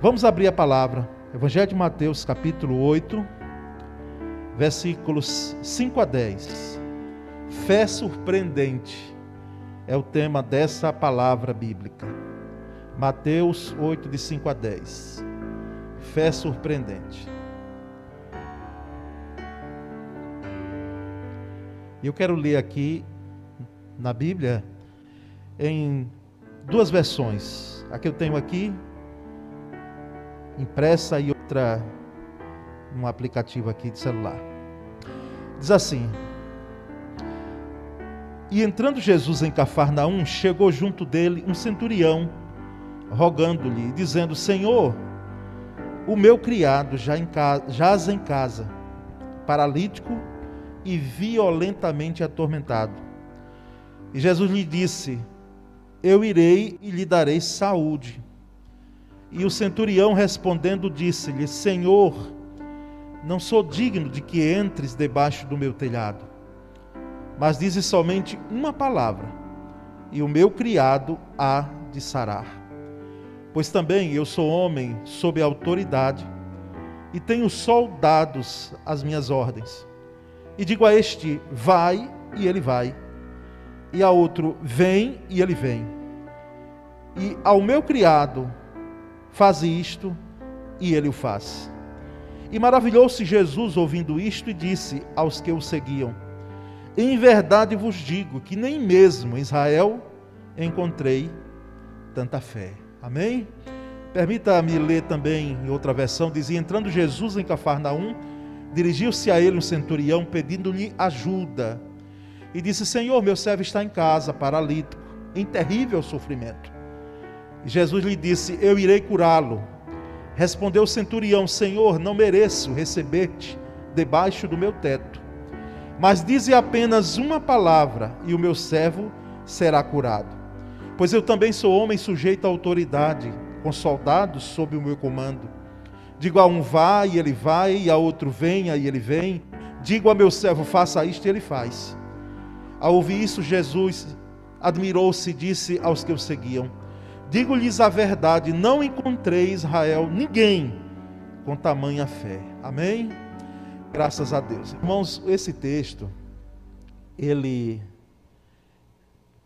Vamos abrir a palavra. Evangelho de Mateus, capítulo 8, versículos 5 a 10. Fé surpreendente é o tema dessa palavra bíblica. Mateus 8, de 5 a 10. Fé surpreendente. Eu quero ler aqui na Bíblia em duas versões. A que eu tenho aqui, impressa, e outra num aplicativo aqui de celular. Diz assim: E entrando Jesus em Cafarnaum, chegou junto dele um centurião, rogando-lhe, dizendo: Senhor, o meu criado já em casa, jaz em casa, paralítico e violentamente atormentado. E Jesus lhe disse: Eu irei e lhe darei saúde. E o centurião respondendo disse-lhe: Senhor, não sou digno de que entres debaixo do meu telhado, mas dizes somente uma palavra, e o meu criado há de sarar. Pois também eu sou homem sob autoridade, e tenho soldados às minhas ordens. E digo a este: vai, e ele vai. E a outro: vem, e ele vem. E ao meu criado: faz isto, e ele o faz. E maravilhou-se Jesus ouvindo isto e disse aos que o seguiam: Em verdade vos digo que nem mesmo em Israel encontrei tanta fé. Amém? Permita-me ler também em outra versão: dizia: Entrando Jesus em Cafarnaum Dirigiu-se a ele um centurião pedindo-lhe ajuda e disse: Senhor, meu servo está em casa, paralítico, em terrível sofrimento. Jesus lhe disse: Eu irei curá-lo. Respondeu o centurião: Senhor, não mereço receber-te debaixo do meu teto, mas dize apenas uma palavra e o meu servo será curado. Pois eu também sou homem sujeito à autoridade, com soldados sob o meu comando. Digo a um vá e ele vai, e a outro venha e ele vem. Digo a meu servo, faça isto e ele faz. Ao ouvir isso, Jesus admirou-se e disse aos que o seguiam: Digo-lhes a verdade, não encontrei Israel ninguém com tamanha fé. Amém? Graças a Deus. Irmãos, esse texto, ele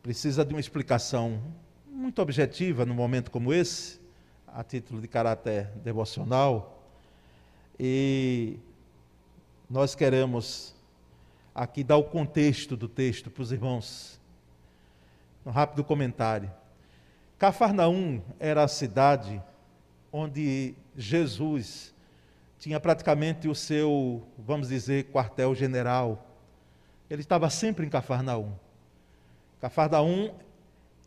precisa de uma explicação muito objetiva num momento como esse a título de caráter devocional. E nós queremos aqui dar o contexto do texto para os irmãos. Um rápido comentário. Cafarnaum era a cidade onde Jesus tinha praticamente o seu, vamos dizer, quartel-general. Ele estava sempre em Cafarnaum. Cafarnaum,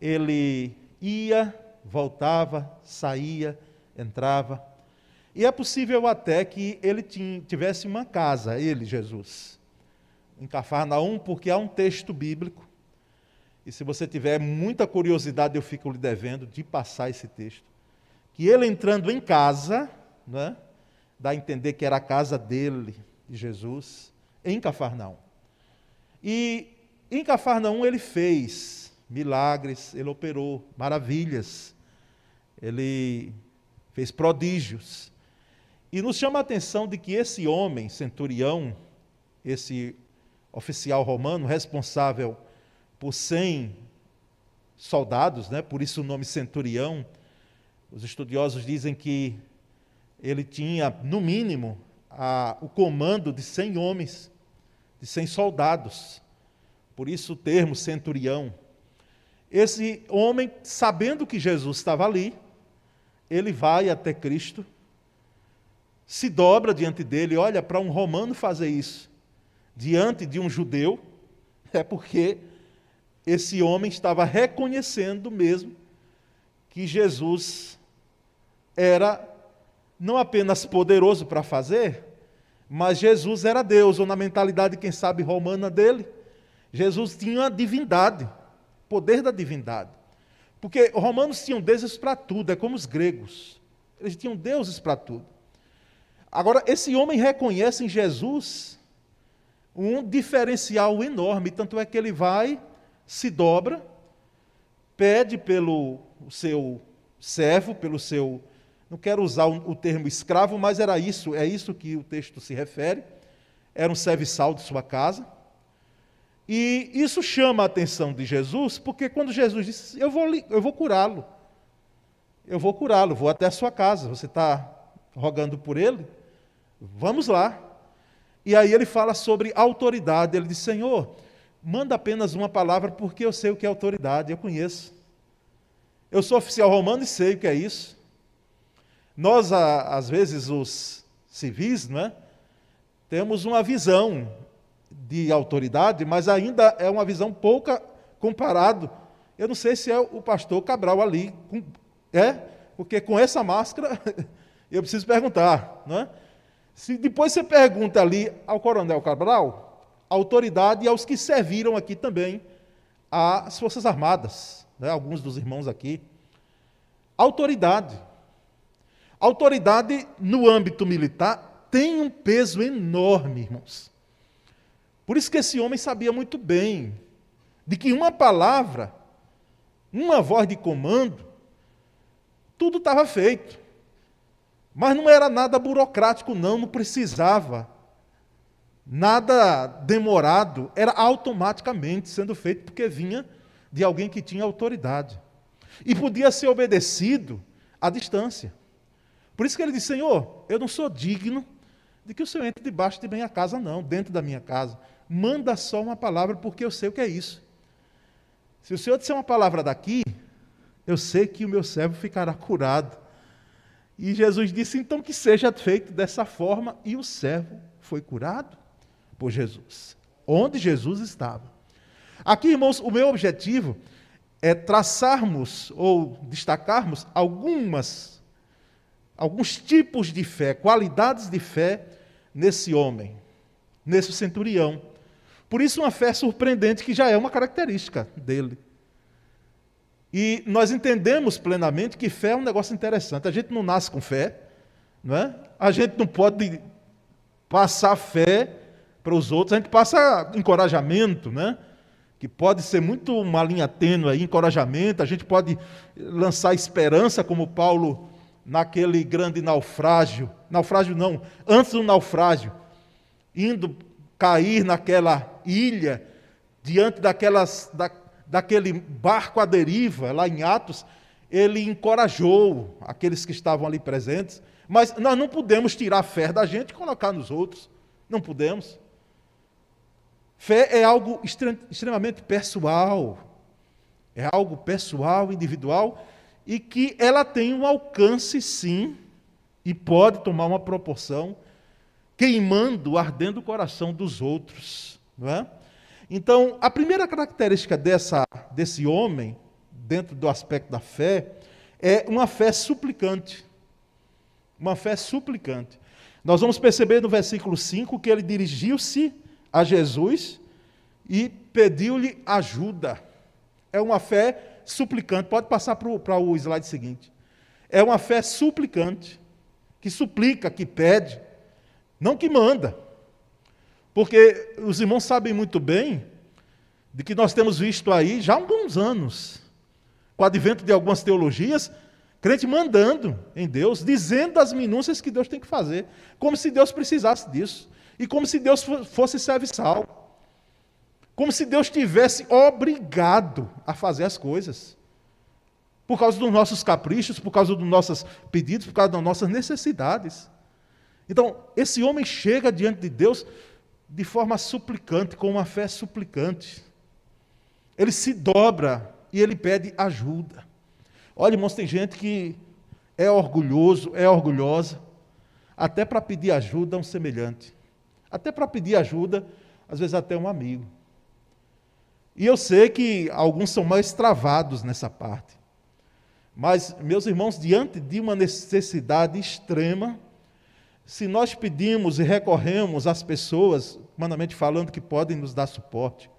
ele ia voltava, saía, entrava. E é possível até que ele tivesse uma casa, ele, Jesus, em Cafarnaum, porque há um texto bíblico. E se você tiver muita curiosidade, eu fico lhe devendo de passar esse texto. Que ele entrando em casa, né, dá a entender que era a casa dele, de Jesus, em Cafarnaum. E em Cafarnaum ele fez milagres, ele operou maravilhas ele fez prodígios. E nos chama a atenção de que esse homem, centurião, esse oficial romano responsável por 100 soldados, né? por isso o nome centurião, os estudiosos dizem que ele tinha, no mínimo, a, o comando de 100 homens, de 100 soldados. Por isso o termo centurião. Esse homem, sabendo que Jesus estava ali, ele vai até Cristo, se dobra diante dele, olha, para um romano fazer isso diante de um judeu, é porque esse homem estava reconhecendo mesmo que Jesus era não apenas poderoso para fazer, mas Jesus era Deus, ou na mentalidade, quem sabe, romana dele, Jesus tinha a divindade, poder da divindade. Porque os romanos tinham deuses para tudo, é como os gregos. Eles tinham deuses para tudo. Agora, esse homem reconhece em Jesus um diferencial enorme, tanto é que ele vai, se dobra, pede pelo seu servo, pelo seu. não quero usar o termo escravo, mas era isso, é isso que o texto se refere. Era um serviçal de sua casa. E isso chama a atenção de Jesus, porque quando Jesus disse: Eu vou, eu vou curá-lo, eu vou curá-lo, vou até a sua casa, você está rogando por ele? Vamos lá. E aí ele fala sobre autoridade. Ele diz: Senhor, manda apenas uma palavra, porque eu sei o que é autoridade, eu conheço. Eu sou oficial romano e sei o que é isso. Nós, às vezes, os civis, não é? temos uma visão de autoridade, mas ainda é uma visão pouca comparado. Eu não sei se é o pastor Cabral ali. É? Porque com essa máscara, eu preciso perguntar. Não é? Se depois você pergunta ali ao coronel Cabral, autoridade e aos que serviram aqui também às Forças Armadas, né? alguns dos irmãos aqui. Autoridade. Autoridade no âmbito militar tem um peso enorme, irmãos. Por isso que esse homem sabia muito bem de que uma palavra, uma voz de comando, tudo estava feito. Mas não era nada burocrático, não, não precisava. Nada demorado, era automaticamente sendo feito, porque vinha de alguém que tinha autoridade. E podia ser obedecido à distância. Por isso que ele disse: Senhor, eu não sou digno de que o Senhor entre debaixo de minha casa, não, dentro da minha casa manda só uma palavra, porque eu sei o que é isso. Se o Senhor disser uma palavra daqui, eu sei que o meu servo ficará curado. E Jesus disse então que seja feito dessa forma, e o servo foi curado por Jesus, onde Jesus estava. Aqui, irmãos, o meu objetivo é traçarmos ou destacarmos algumas alguns tipos de fé, qualidades de fé nesse homem, nesse centurião. Por isso, uma fé surpreendente, que já é uma característica dele. E nós entendemos plenamente que fé é um negócio interessante. A gente não nasce com fé, não é? a gente não pode passar fé para os outros, a gente passa encorajamento, né? que pode ser muito uma linha tênue aí, encorajamento, a gente pode lançar esperança, como Paulo naquele grande naufrágio, naufrágio não, antes do naufrágio, indo cair naquela ilha, diante daquelas, da, daquele barco à deriva, lá em Atos, ele encorajou aqueles que estavam ali presentes, mas nós não podemos tirar a fé da gente e colocar nos outros. Não podemos. Fé é algo extremamente pessoal. É algo pessoal, individual, e que ela tem um alcance, sim, e pode tomar uma proporção queimando, ardendo o coração dos outros. Não é? Então, a primeira característica dessa, desse homem, dentro do aspecto da fé, é uma fé suplicante. Uma fé suplicante. Nós vamos perceber no versículo 5 que ele dirigiu-se a Jesus e pediu-lhe ajuda. É uma fé suplicante. Pode passar para o slide seguinte. É uma fé suplicante, que suplica, que pede. Não que manda. Porque os irmãos sabem muito bem de que nós temos visto aí já há alguns anos, com o advento de algumas teologias, crente mandando em Deus, dizendo as minúcias que Deus tem que fazer, como se Deus precisasse disso, e como se Deus fosse serviçal, como se Deus tivesse obrigado a fazer as coisas, por causa dos nossos caprichos, por causa dos nossos pedidos, por causa das nossas necessidades. Então, esse homem chega diante de Deus de forma suplicante, com uma fé suplicante. Ele se dobra e ele pede ajuda. Olha, irmãos, tem gente que é orgulhoso, é orgulhosa, até para pedir ajuda a um semelhante. Até para pedir ajuda, às vezes até um amigo. E eu sei que alguns são mais travados nessa parte. Mas, meus irmãos, diante de uma necessidade extrema, se nós pedimos e recorremos às pessoas, humanamente falando, que podem nos dar suporte,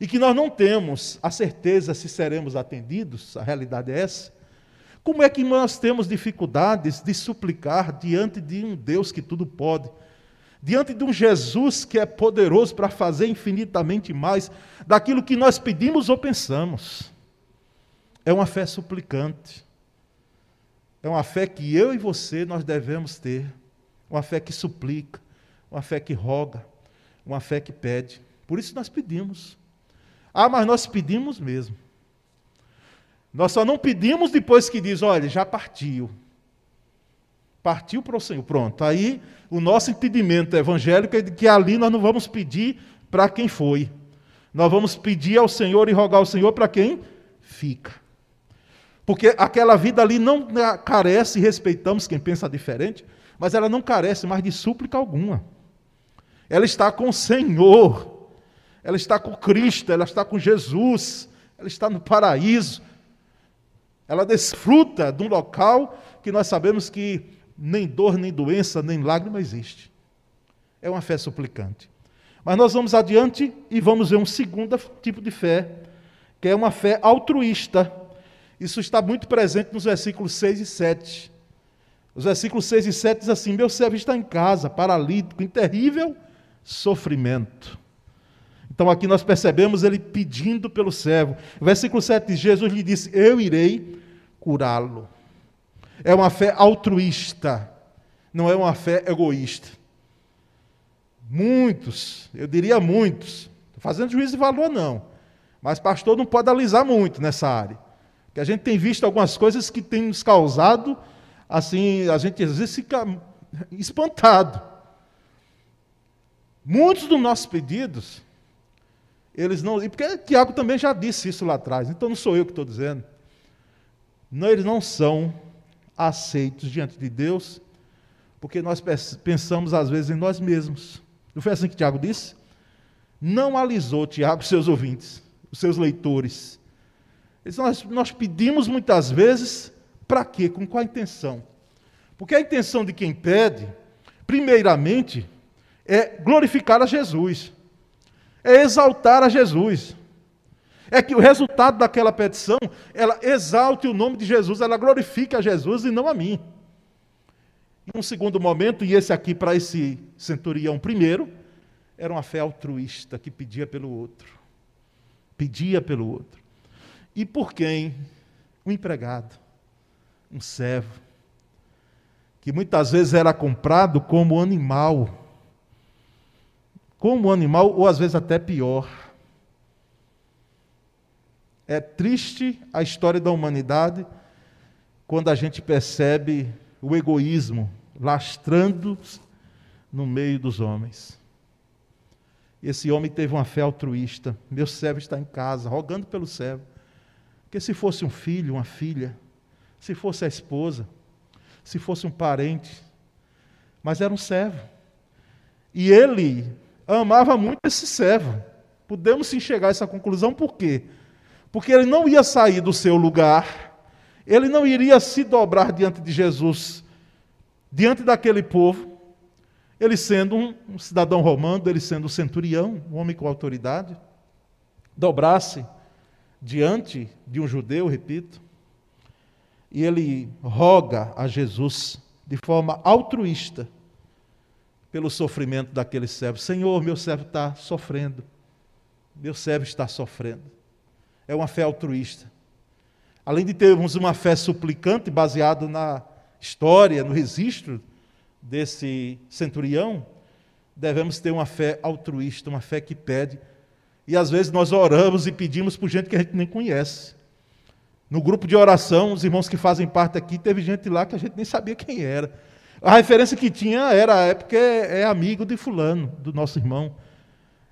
e que nós não temos a certeza se seremos atendidos, a realidade é essa, como é que nós temos dificuldades de suplicar diante de um Deus que tudo pode, diante de um Jesus que é poderoso para fazer infinitamente mais daquilo que nós pedimos ou pensamos? É uma fé suplicante. É uma fé que eu e você nós devemos ter. Uma fé que suplica, uma fé que roga, uma fé que pede. Por isso nós pedimos. Ah, mas nós pedimos mesmo. Nós só não pedimos depois que diz, olha, já partiu. Partiu para o Senhor. Pronto. Aí o nosso entendimento evangélico é de que ali nós não vamos pedir para quem foi. Nós vamos pedir ao Senhor e rogar ao Senhor para quem fica. Porque aquela vida ali não carece, respeitamos quem pensa diferente, mas ela não carece mais de súplica alguma. Ela está com o Senhor, ela está com Cristo, ela está com Jesus, ela está no paraíso. Ela desfruta de um local que nós sabemos que nem dor, nem doença, nem lágrima existe. É uma fé suplicante. Mas nós vamos adiante e vamos ver um segundo tipo de fé, que é uma fé altruísta. Isso está muito presente nos versículos 6 e 7. Os versículos 6 e 7 diz assim: Meu servo está em casa, paralítico, em terrível sofrimento. Então aqui nós percebemos ele pedindo pelo servo. Versículo 7 diz: Jesus lhe disse: Eu irei curá-lo. É uma fé altruísta, não é uma fé egoísta. Muitos, eu diria muitos, estou fazendo juízo de valor não, mas pastor não pode alisar muito nessa área. Porque a gente tem visto algumas coisas que têm nos causado assim, a gente às vezes fica espantado. Muitos dos nossos pedidos, eles não. E porque Tiago também já disse isso lá atrás, então não sou eu que estou dizendo. Não, eles não são aceitos diante de Deus, porque nós pensamos às vezes em nós mesmos. Não foi assim que Tiago disse? Não alisou Tiago seus ouvintes, os seus leitores. Nós, nós pedimos muitas vezes para quê? Com qual intenção? Porque a intenção de quem pede, primeiramente, é glorificar a Jesus, é exaltar a Jesus. É que o resultado daquela petição, ela exalte o nome de Jesus, ela glorifica a Jesus e não a mim. Em um segundo momento, e esse aqui para esse centurião primeiro, era uma fé altruísta que pedia pelo outro. Pedia pelo outro. E por quem? O empregado um servo, que muitas vezes era comprado como animal, como animal, ou às vezes até pior. É triste a história da humanidade quando a gente percebe o egoísmo lastrando no meio dos homens. Esse homem teve uma fé altruísta. Meu servo está em casa, rogando pelo servo. Porque se fosse um filho, uma filha, se fosse a esposa, se fosse um parente, mas era um servo. E ele amava muito esse servo. Podemos enxergar essa conclusão por quê? Porque ele não ia sair do seu lugar, ele não iria se dobrar diante de Jesus, diante daquele povo, ele sendo um, cidadão romano, ele sendo um centurião, um homem com autoridade, dobrasse diante de um judeu, repito, e ele roga a Jesus de forma altruísta pelo sofrimento daquele servo. Senhor, meu servo está sofrendo. Meu servo está sofrendo. É uma fé altruísta. Além de termos uma fé suplicante baseada na história, no registro desse centurião, devemos ter uma fé altruísta, uma fé que pede. E às vezes nós oramos e pedimos por gente que a gente nem conhece. No grupo de oração, os irmãos que fazem parte aqui, teve gente lá que a gente nem sabia quem era. A referência que tinha era, é porque é amigo de fulano, do nosso irmão.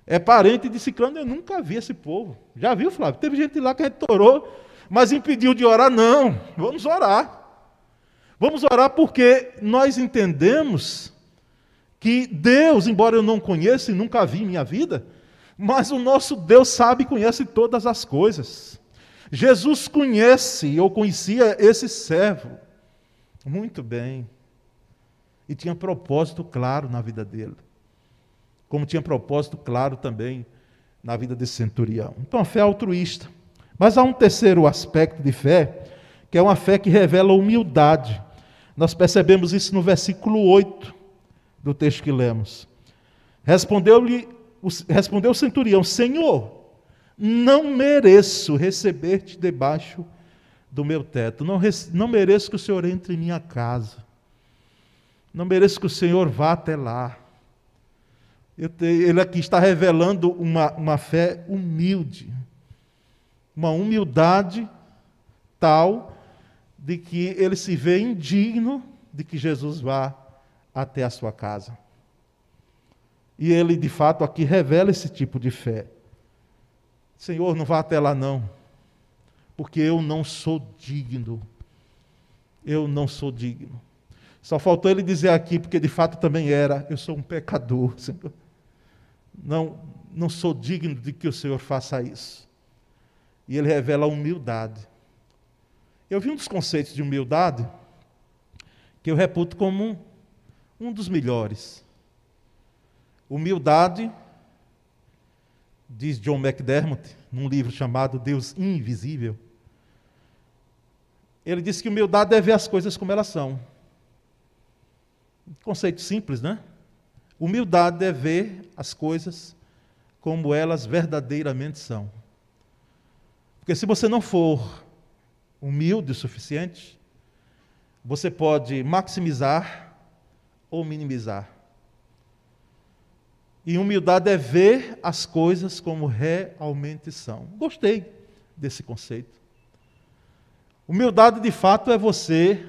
É parente de ciclano, eu nunca vi esse povo. Já viu, Flávio? Teve gente lá que a gente orou, mas impediu de orar. Não, vamos orar. Vamos orar porque nós entendemos que Deus, embora eu não conheça e nunca vi em minha vida, mas o nosso Deus sabe e conhece todas as coisas. Jesus conhece ou conhecia esse servo muito bem. E tinha propósito claro na vida dele. Como tinha propósito claro também na vida desse centurião. Então, a fé é altruísta. Mas há um terceiro aspecto de fé, que é uma fé que revela humildade. Nós percebemos isso no versículo 8 do texto que lemos. Respondeu-lhe respondeu o centurião: Senhor, não mereço receber-te debaixo do meu teto. Não, não mereço que o Senhor entre em minha casa. Não mereço que o Senhor vá até lá. Ele aqui está revelando uma, uma fé humilde, uma humildade tal de que ele se vê indigno de que Jesus vá até a sua casa. E ele, de fato, aqui revela esse tipo de fé. Senhor, não vá até lá não, porque eu não sou digno. Eu não sou digno. Só faltou ele dizer aqui, porque de fato também era, eu sou um pecador, Senhor. Não, não sou digno de que o Senhor faça isso. E ele revela a humildade. Eu vi um dos conceitos de humildade que eu reputo como um, um dos melhores. Humildade, diz John McDermott, num livro chamado Deus Invisível. Ele disse que humildade é ver as coisas como elas são. Conceito simples, né? Humildade é ver as coisas como elas verdadeiramente são. Porque se você não for humilde o suficiente, você pode maximizar ou minimizar. E humildade é ver as coisas como realmente são. Gostei desse conceito. Humildade, de fato, é você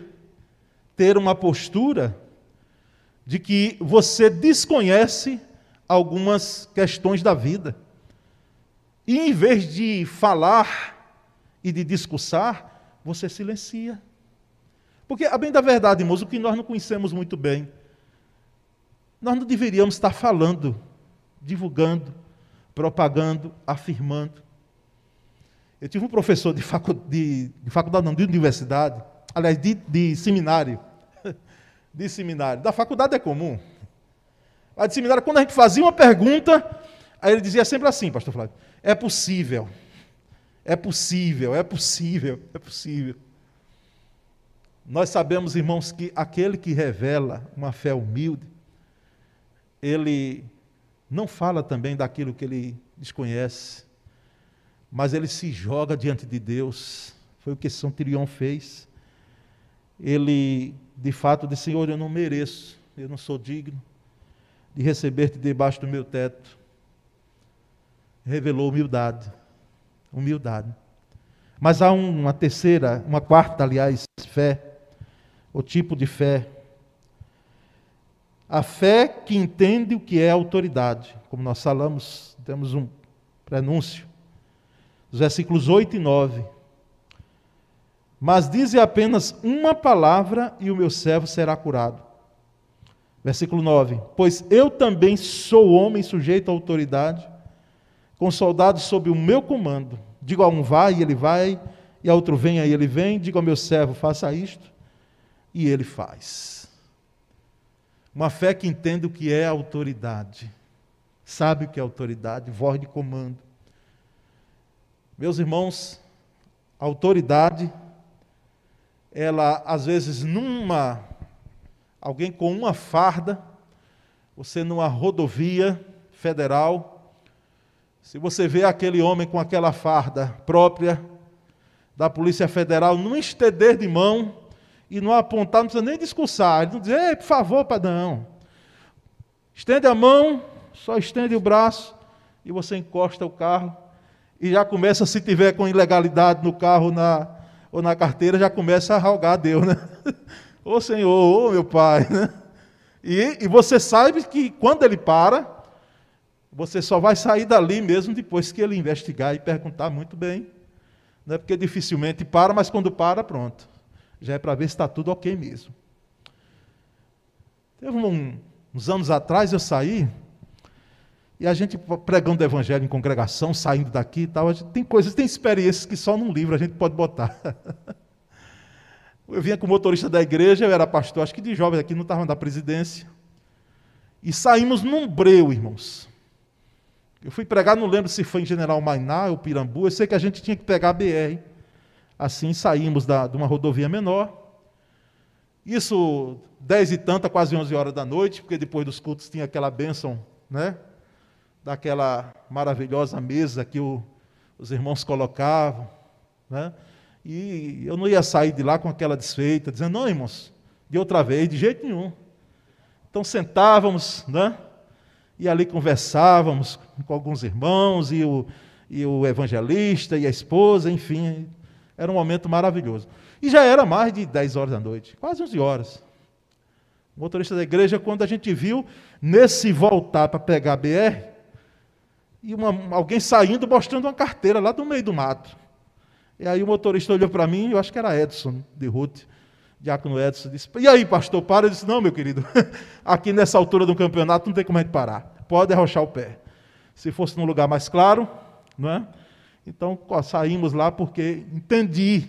ter uma postura de que você desconhece algumas questões da vida. E em vez de falar e de discursar, você silencia. Porque, a bem da verdade, irmãos, o que nós não conhecemos muito bem, nós não deveríamos estar falando, divulgando, propagando, afirmando. Eu tive um professor de, de, de faculdade, não, de universidade, aliás, de, de seminário. De seminário. Da faculdade é comum. Mas de seminário, quando a gente fazia uma pergunta, aí ele dizia sempre assim, pastor Flávio, é possível. É possível, é possível, é possível. Nós sabemos, irmãos, que aquele que revela uma fé humilde, ele não fala também daquilo que ele desconhece, mas ele se joga diante de Deus. Foi o que São Tirion fez. Ele, de fato, disse: Senhor, eu não mereço, eu não sou digno de receber-te debaixo do meu teto. Revelou humildade. Humildade. Mas há uma terceira, uma quarta, aliás, fé o tipo de fé. A fé que entende o que é autoridade. Como nós falamos, temos um prenúncio. Os versículos 8 e 9. Mas dize apenas uma palavra e o meu servo será curado. Versículo 9: Pois eu também sou homem sujeito à autoridade, com soldados sob o meu comando. Digo a um vai e ele vai, e a outro vem e ele vem. Digo ao meu servo, faça isto e ele faz. Uma fé que entende o que é autoridade, sabe o que é autoridade, voz de comando. Meus irmãos, autoridade, ela às vezes numa alguém com uma farda, você numa rodovia federal, se você vê aquele homem com aquela farda própria da Polícia Federal, num estender de mão, e não apontar, não precisa nem discursar, ele não dizer, por favor, padrão. Estende a mão, só estende o braço e você encosta o carro e já começa, se tiver com ilegalidade no carro na, ou na carteira, já começa a rogar a Deus, né? Ô Senhor, ô meu Pai, né? E, e você sabe que quando ele para, você só vai sair dali mesmo depois que ele investigar e perguntar muito bem. Né? Porque dificilmente para, mas quando para, pronto já é para ver se está tudo ok mesmo. Teve um, uns anos atrás eu saí, e a gente pregando o evangelho em congregação, saindo daqui e tal, a gente tem coisas, tem experiências que só num livro a gente pode botar. Eu vinha com o motorista da igreja, eu era pastor, acho que de jovens aqui, não estava na presidência. E saímos num breu, irmãos. Eu fui pregar, não lembro se foi em General Mainá ou Pirambu, eu sei que a gente tinha que pegar a BR. Assim saímos da, de uma rodovia menor. Isso, dez e tanta, quase onze horas da noite, porque depois dos cultos tinha aquela bênção, né? Daquela maravilhosa mesa que o, os irmãos colocavam, né? E eu não ia sair de lá com aquela desfeita, dizendo, não, irmãos, de outra vez, de jeito nenhum. Então sentávamos, né? E ali conversávamos com alguns irmãos, e o, e o evangelista, e a esposa, enfim. Era um momento maravilhoso. E já era mais de 10 horas da noite, quase 11 horas. O motorista da igreja, quando a gente viu, nesse voltar para pegar a BR, e uma, alguém saindo mostrando uma carteira lá do meio do mato. E aí o motorista olhou para mim, eu acho que era Edson, de Ruth, Diácono Edson, disse, e aí, pastor, para? Eu disse, não, meu querido, aqui nessa altura do campeonato não tem como a gente parar, pode arrochar o pé. Se fosse num lugar mais claro, não é? Então saímos lá porque entendi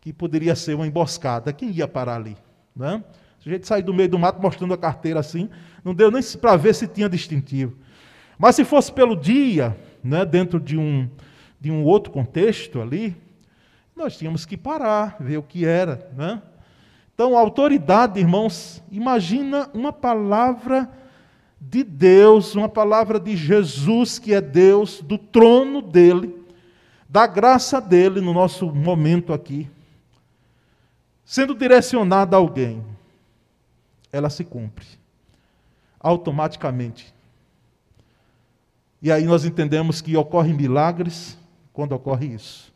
que poderia ser uma emboscada. Quem ia parar ali? Não é? A gente sair do meio do mato mostrando a carteira assim, não deu nem para ver se tinha distintivo. Mas se fosse pelo dia, né, dentro de um, de um outro contexto ali, nós tínhamos que parar, ver o que era. Né? Então, autoridade, irmãos, imagina uma palavra de Deus, uma palavra de Jesus, que é Deus, do trono dele, da graça dele no nosso momento aqui, sendo direcionada a alguém, ela se cumpre automaticamente. E aí nós entendemos que ocorrem milagres quando ocorre isso.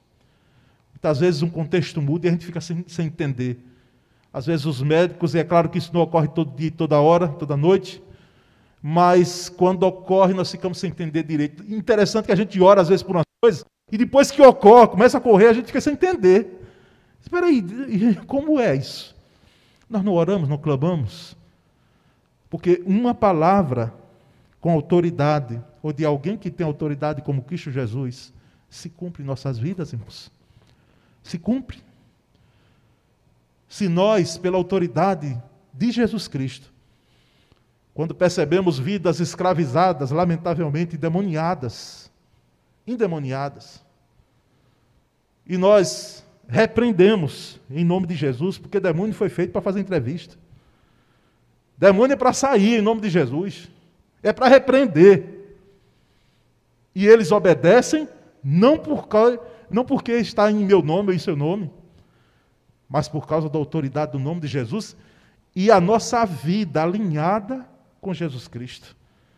Muitas vezes um contexto muda e a gente fica sem, sem entender. Às vezes os médicos, e é claro que isso não ocorre todo dia, toda hora, toda noite, mas quando ocorre nós ficamos sem entender direito. Interessante que a gente ora às vezes por umas coisas, e depois que ocorre, começa a correr, a gente fica sem entender. Espera aí, como é isso? Nós não oramos, não clamamos? Porque uma palavra com autoridade, ou de alguém que tem autoridade como Cristo Jesus, se cumpre em nossas vidas, irmãos. Se cumpre. Se nós, pela autoridade de Jesus Cristo, quando percebemos vidas escravizadas, lamentavelmente demoniadas, endemoniadas, e nós repreendemos em nome de Jesus, porque demônio foi feito para fazer entrevista. Demônio é para sair em nome de Jesus é para repreender. E eles obedecem não, por, não porque está em meu nome ou em seu nome, mas por causa da autoridade do nome de Jesus e a nossa vida alinhada com Jesus Cristo.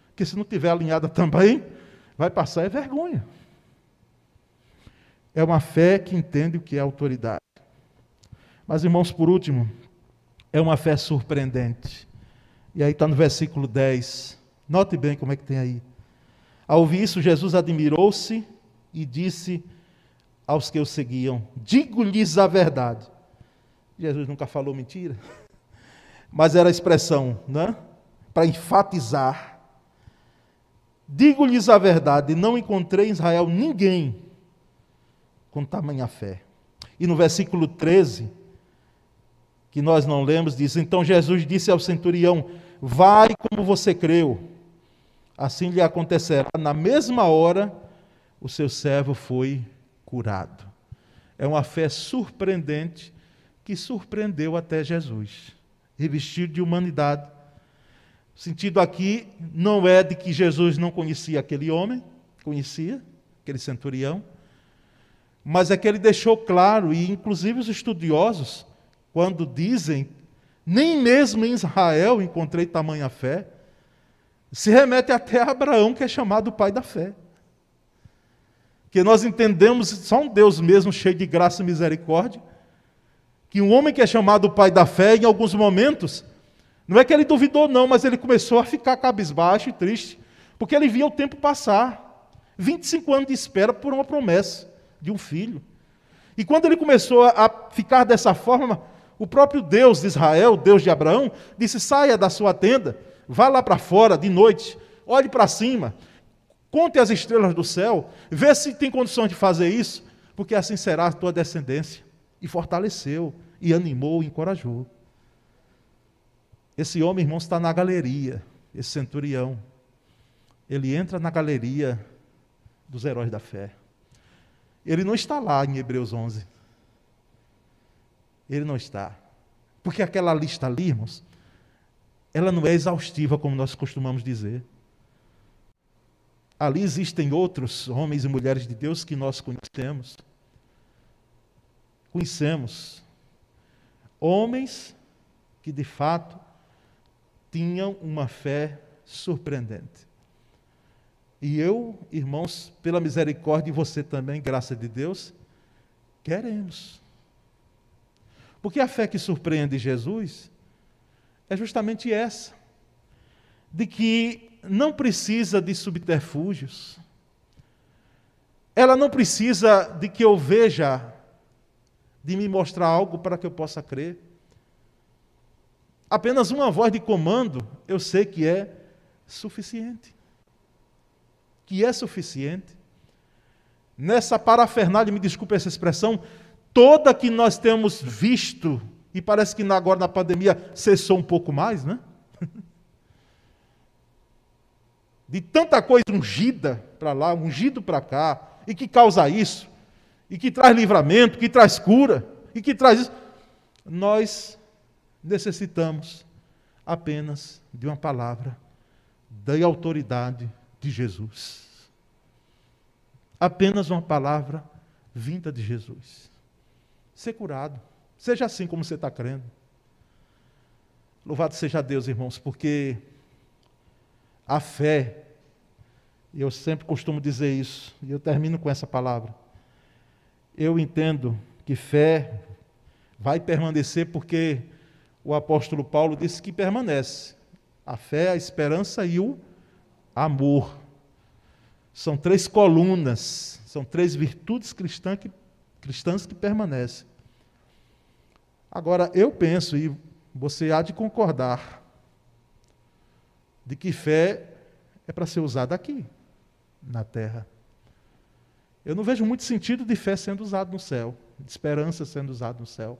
Porque se não tiver alinhada também, vai passar é vergonha. É uma fé que entende o que é autoridade. Mas, irmãos, por último, é uma fé surpreendente. E aí está no versículo 10. Note bem como é que tem aí. Ao ouvir isso, Jesus admirou-se e disse aos que o seguiam: Digo-lhes a verdade. Jesus nunca falou mentira, mas era a expressão, né? Para enfatizar. Digo-lhes a verdade: não encontrei em Israel ninguém com tamanha fé. E no versículo 13, que nós não lemos, diz: Então Jesus disse ao centurião: Vai como você creu assim lhe acontecerá. Na mesma hora, o seu servo foi curado. É uma fé surpreendente que surpreendeu até Jesus, revestido de humanidade. O sentido aqui não é de que Jesus não conhecia aquele homem, conhecia, aquele centurião, mas é que ele deixou claro, e inclusive os estudiosos, quando dizem, nem mesmo em Israel encontrei tamanha fé, se remete até a Abraão, que é chamado pai da fé. Que nós entendemos só um Deus mesmo cheio de graça e misericórdia, que um homem que é chamado pai da fé, em alguns momentos, não é que ele duvidou, não, mas ele começou a ficar cabisbaixo e triste, porque ele via o tempo passar 25 anos de espera por uma promessa de um filho. E quando ele começou a ficar dessa forma, o próprio Deus de Israel, Deus de Abraão, disse: saia da sua tenda Vá lá para fora de noite, olhe para cima, conte as estrelas do céu, vê se tem condições de fazer isso, porque assim será a tua descendência. E fortaleceu, e animou, e encorajou. Esse homem, irmão, está na galeria, esse centurião. Ele entra na galeria dos heróis da fé. Ele não está lá em Hebreus 11. Ele não está. Porque aquela lista ali, irmãos, ela não é exaustiva, como nós costumamos dizer. Ali existem outros homens e mulheres de Deus que nós conhecemos. conhecemos homens que de fato tinham uma fé surpreendente. E eu, irmãos, pela misericórdia, e você também, graça de Deus, queremos. Porque a fé que surpreende Jesus é justamente essa: de que não precisa de subterfúgios, ela não precisa de que eu veja, de me mostrar algo para que eu possa crer. Apenas uma voz de comando eu sei que é suficiente. Que é suficiente. Nessa parafernália, me desculpe essa expressão, toda que nós temos visto, e parece que agora na pandemia cessou um pouco mais, né? De tanta coisa ungida para lá, ungido para cá, e que causa isso, e que traz livramento, que traz cura, e que traz isso. Nós necessitamos apenas de uma palavra da autoridade de Jesus. Apenas uma palavra vinda de Jesus. Ser curado. Seja assim como você está crendo. Louvado seja Deus, irmãos, porque a fé, e eu sempre costumo dizer isso, e eu termino com essa palavra. Eu entendo que fé vai permanecer porque o apóstolo Paulo disse que permanece. A fé, a esperança e o amor. São três colunas, são três virtudes cristãs que, cristãs que permanecem. Agora, eu penso, e você há de concordar, de que fé é para ser usada aqui, na terra. Eu não vejo muito sentido de fé sendo usado no céu, de esperança sendo usado no céu.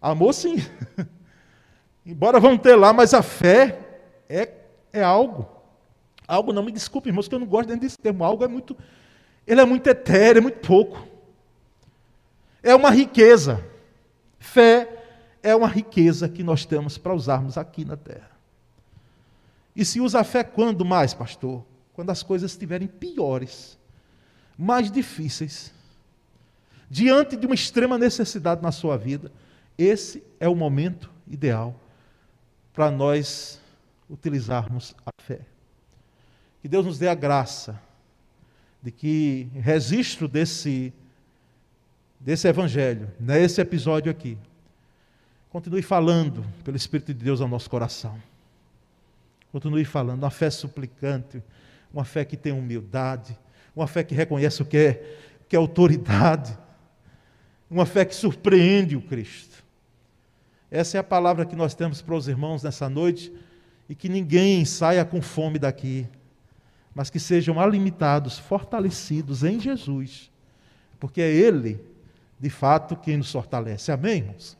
Amor, sim. Embora vão ter lá, mas a fé é, é algo. Algo, não me desculpe, irmãos, que eu não gosto desse termo. Algo é muito. Ele é muito etéreo, é muito pouco. É uma riqueza. Fé é uma riqueza que nós temos para usarmos aqui na terra. E se usa a fé quando mais, pastor? Quando as coisas estiverem piores, mais difíceis, diante de uma extrema necessidade na sua vida. Esse é o momento ideal para nós utilizarmos a fé. Que Deus nos dê a graça de que registro desse desse evangelho, nesse episódio aqui, continue falando pelo Espírito de Deus ao nosso coração. Continue falando, uma fé suplicante, uma fé que tem humildade, uma fé que reconhece o que é, que é autoridade, uma fé que surpreende o Cristo. Essa é a palavra que nós temos para os irmãos nessa noite e que ninguém saia com fome daqui, mas que sejam alimentados, fortalecidos em Jesus, porque é Ele, de fato, quem nos fortalece. Amém, irmãos?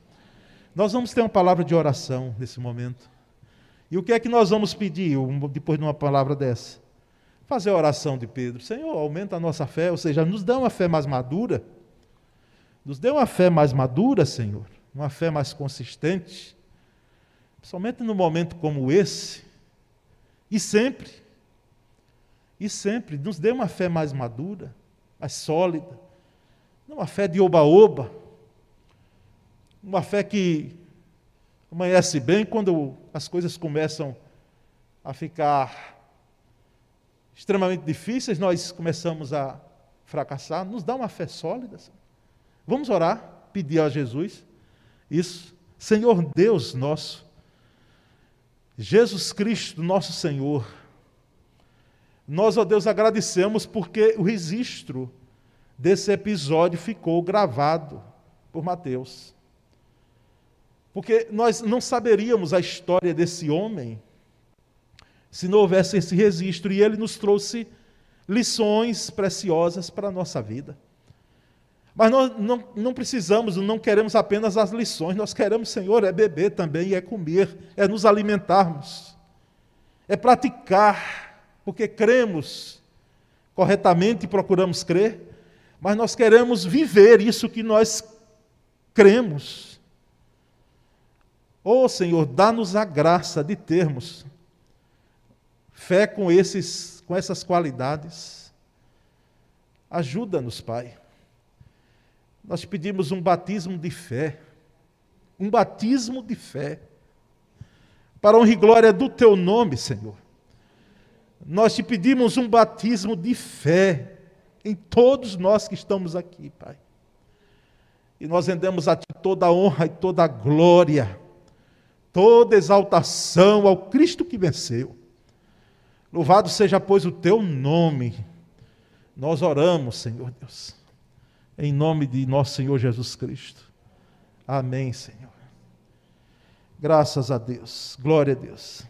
Nós vamos ter uma palavra de oração nesse momento. E o que é que nós vamos pedir depois de uma palavra dessa? Fazer a oração de Pedro. Senhor, aumenta a nossa fé, ou seja, nos dá uma fé mais madura. Nos dê uma fé mais madura, Senhor uma fé mais consistente, somente no momento como esse, e sempre, e sempre, nos dê uma fé mais madura, mais sólida, não uma fé de oba-oba, uma fé que amanhece bem quando as coisas começam a ficar extremamente difíceis, nós começamos a fracassar, nos dá uma fé sólida. Vamos orar, pedir a Jesus isso. Senhor Deus nosso, Jesus Cristo, nosso Senhor, nós, ó Deus, agradecemos porque o registro desse episódio ficou gravado por Mateus. Porque nós não saberíamos a história desse homem se não houvesse esse registro, e ele nos trouxe lições preciosas para a nossa vida. Mas nós não, não precisamos, não queremos apenas as lições, nós queremos, Senhor, é beber também, é comer, é nos alimentarmos, é praticar, porque cremos corretamente e procuramos crer, mas nós queremos viver isso que nós cremos. Oh Senhor, dá-nos a graça de termos fé com, esses, com essas qualidades. Ajuda-nos, Pai Nós pedimos um batismo de fé. Um batismo de fé. Para honra e glória do teu nome, Senhor. Nós te pedimos um batismo de fé em todos nós que estamos aqui, Pai. E nós rendemos a Ti toda a honra e toda a glória, toda exaltação ao Cristo que venceu. Louvado seja, pois, o Teu nome. Nós oramos, Senhor Deus, em nome de nosso Senhor Jesus Cristo. Amém, Senhor. Graças a Deus. Glória a Deus.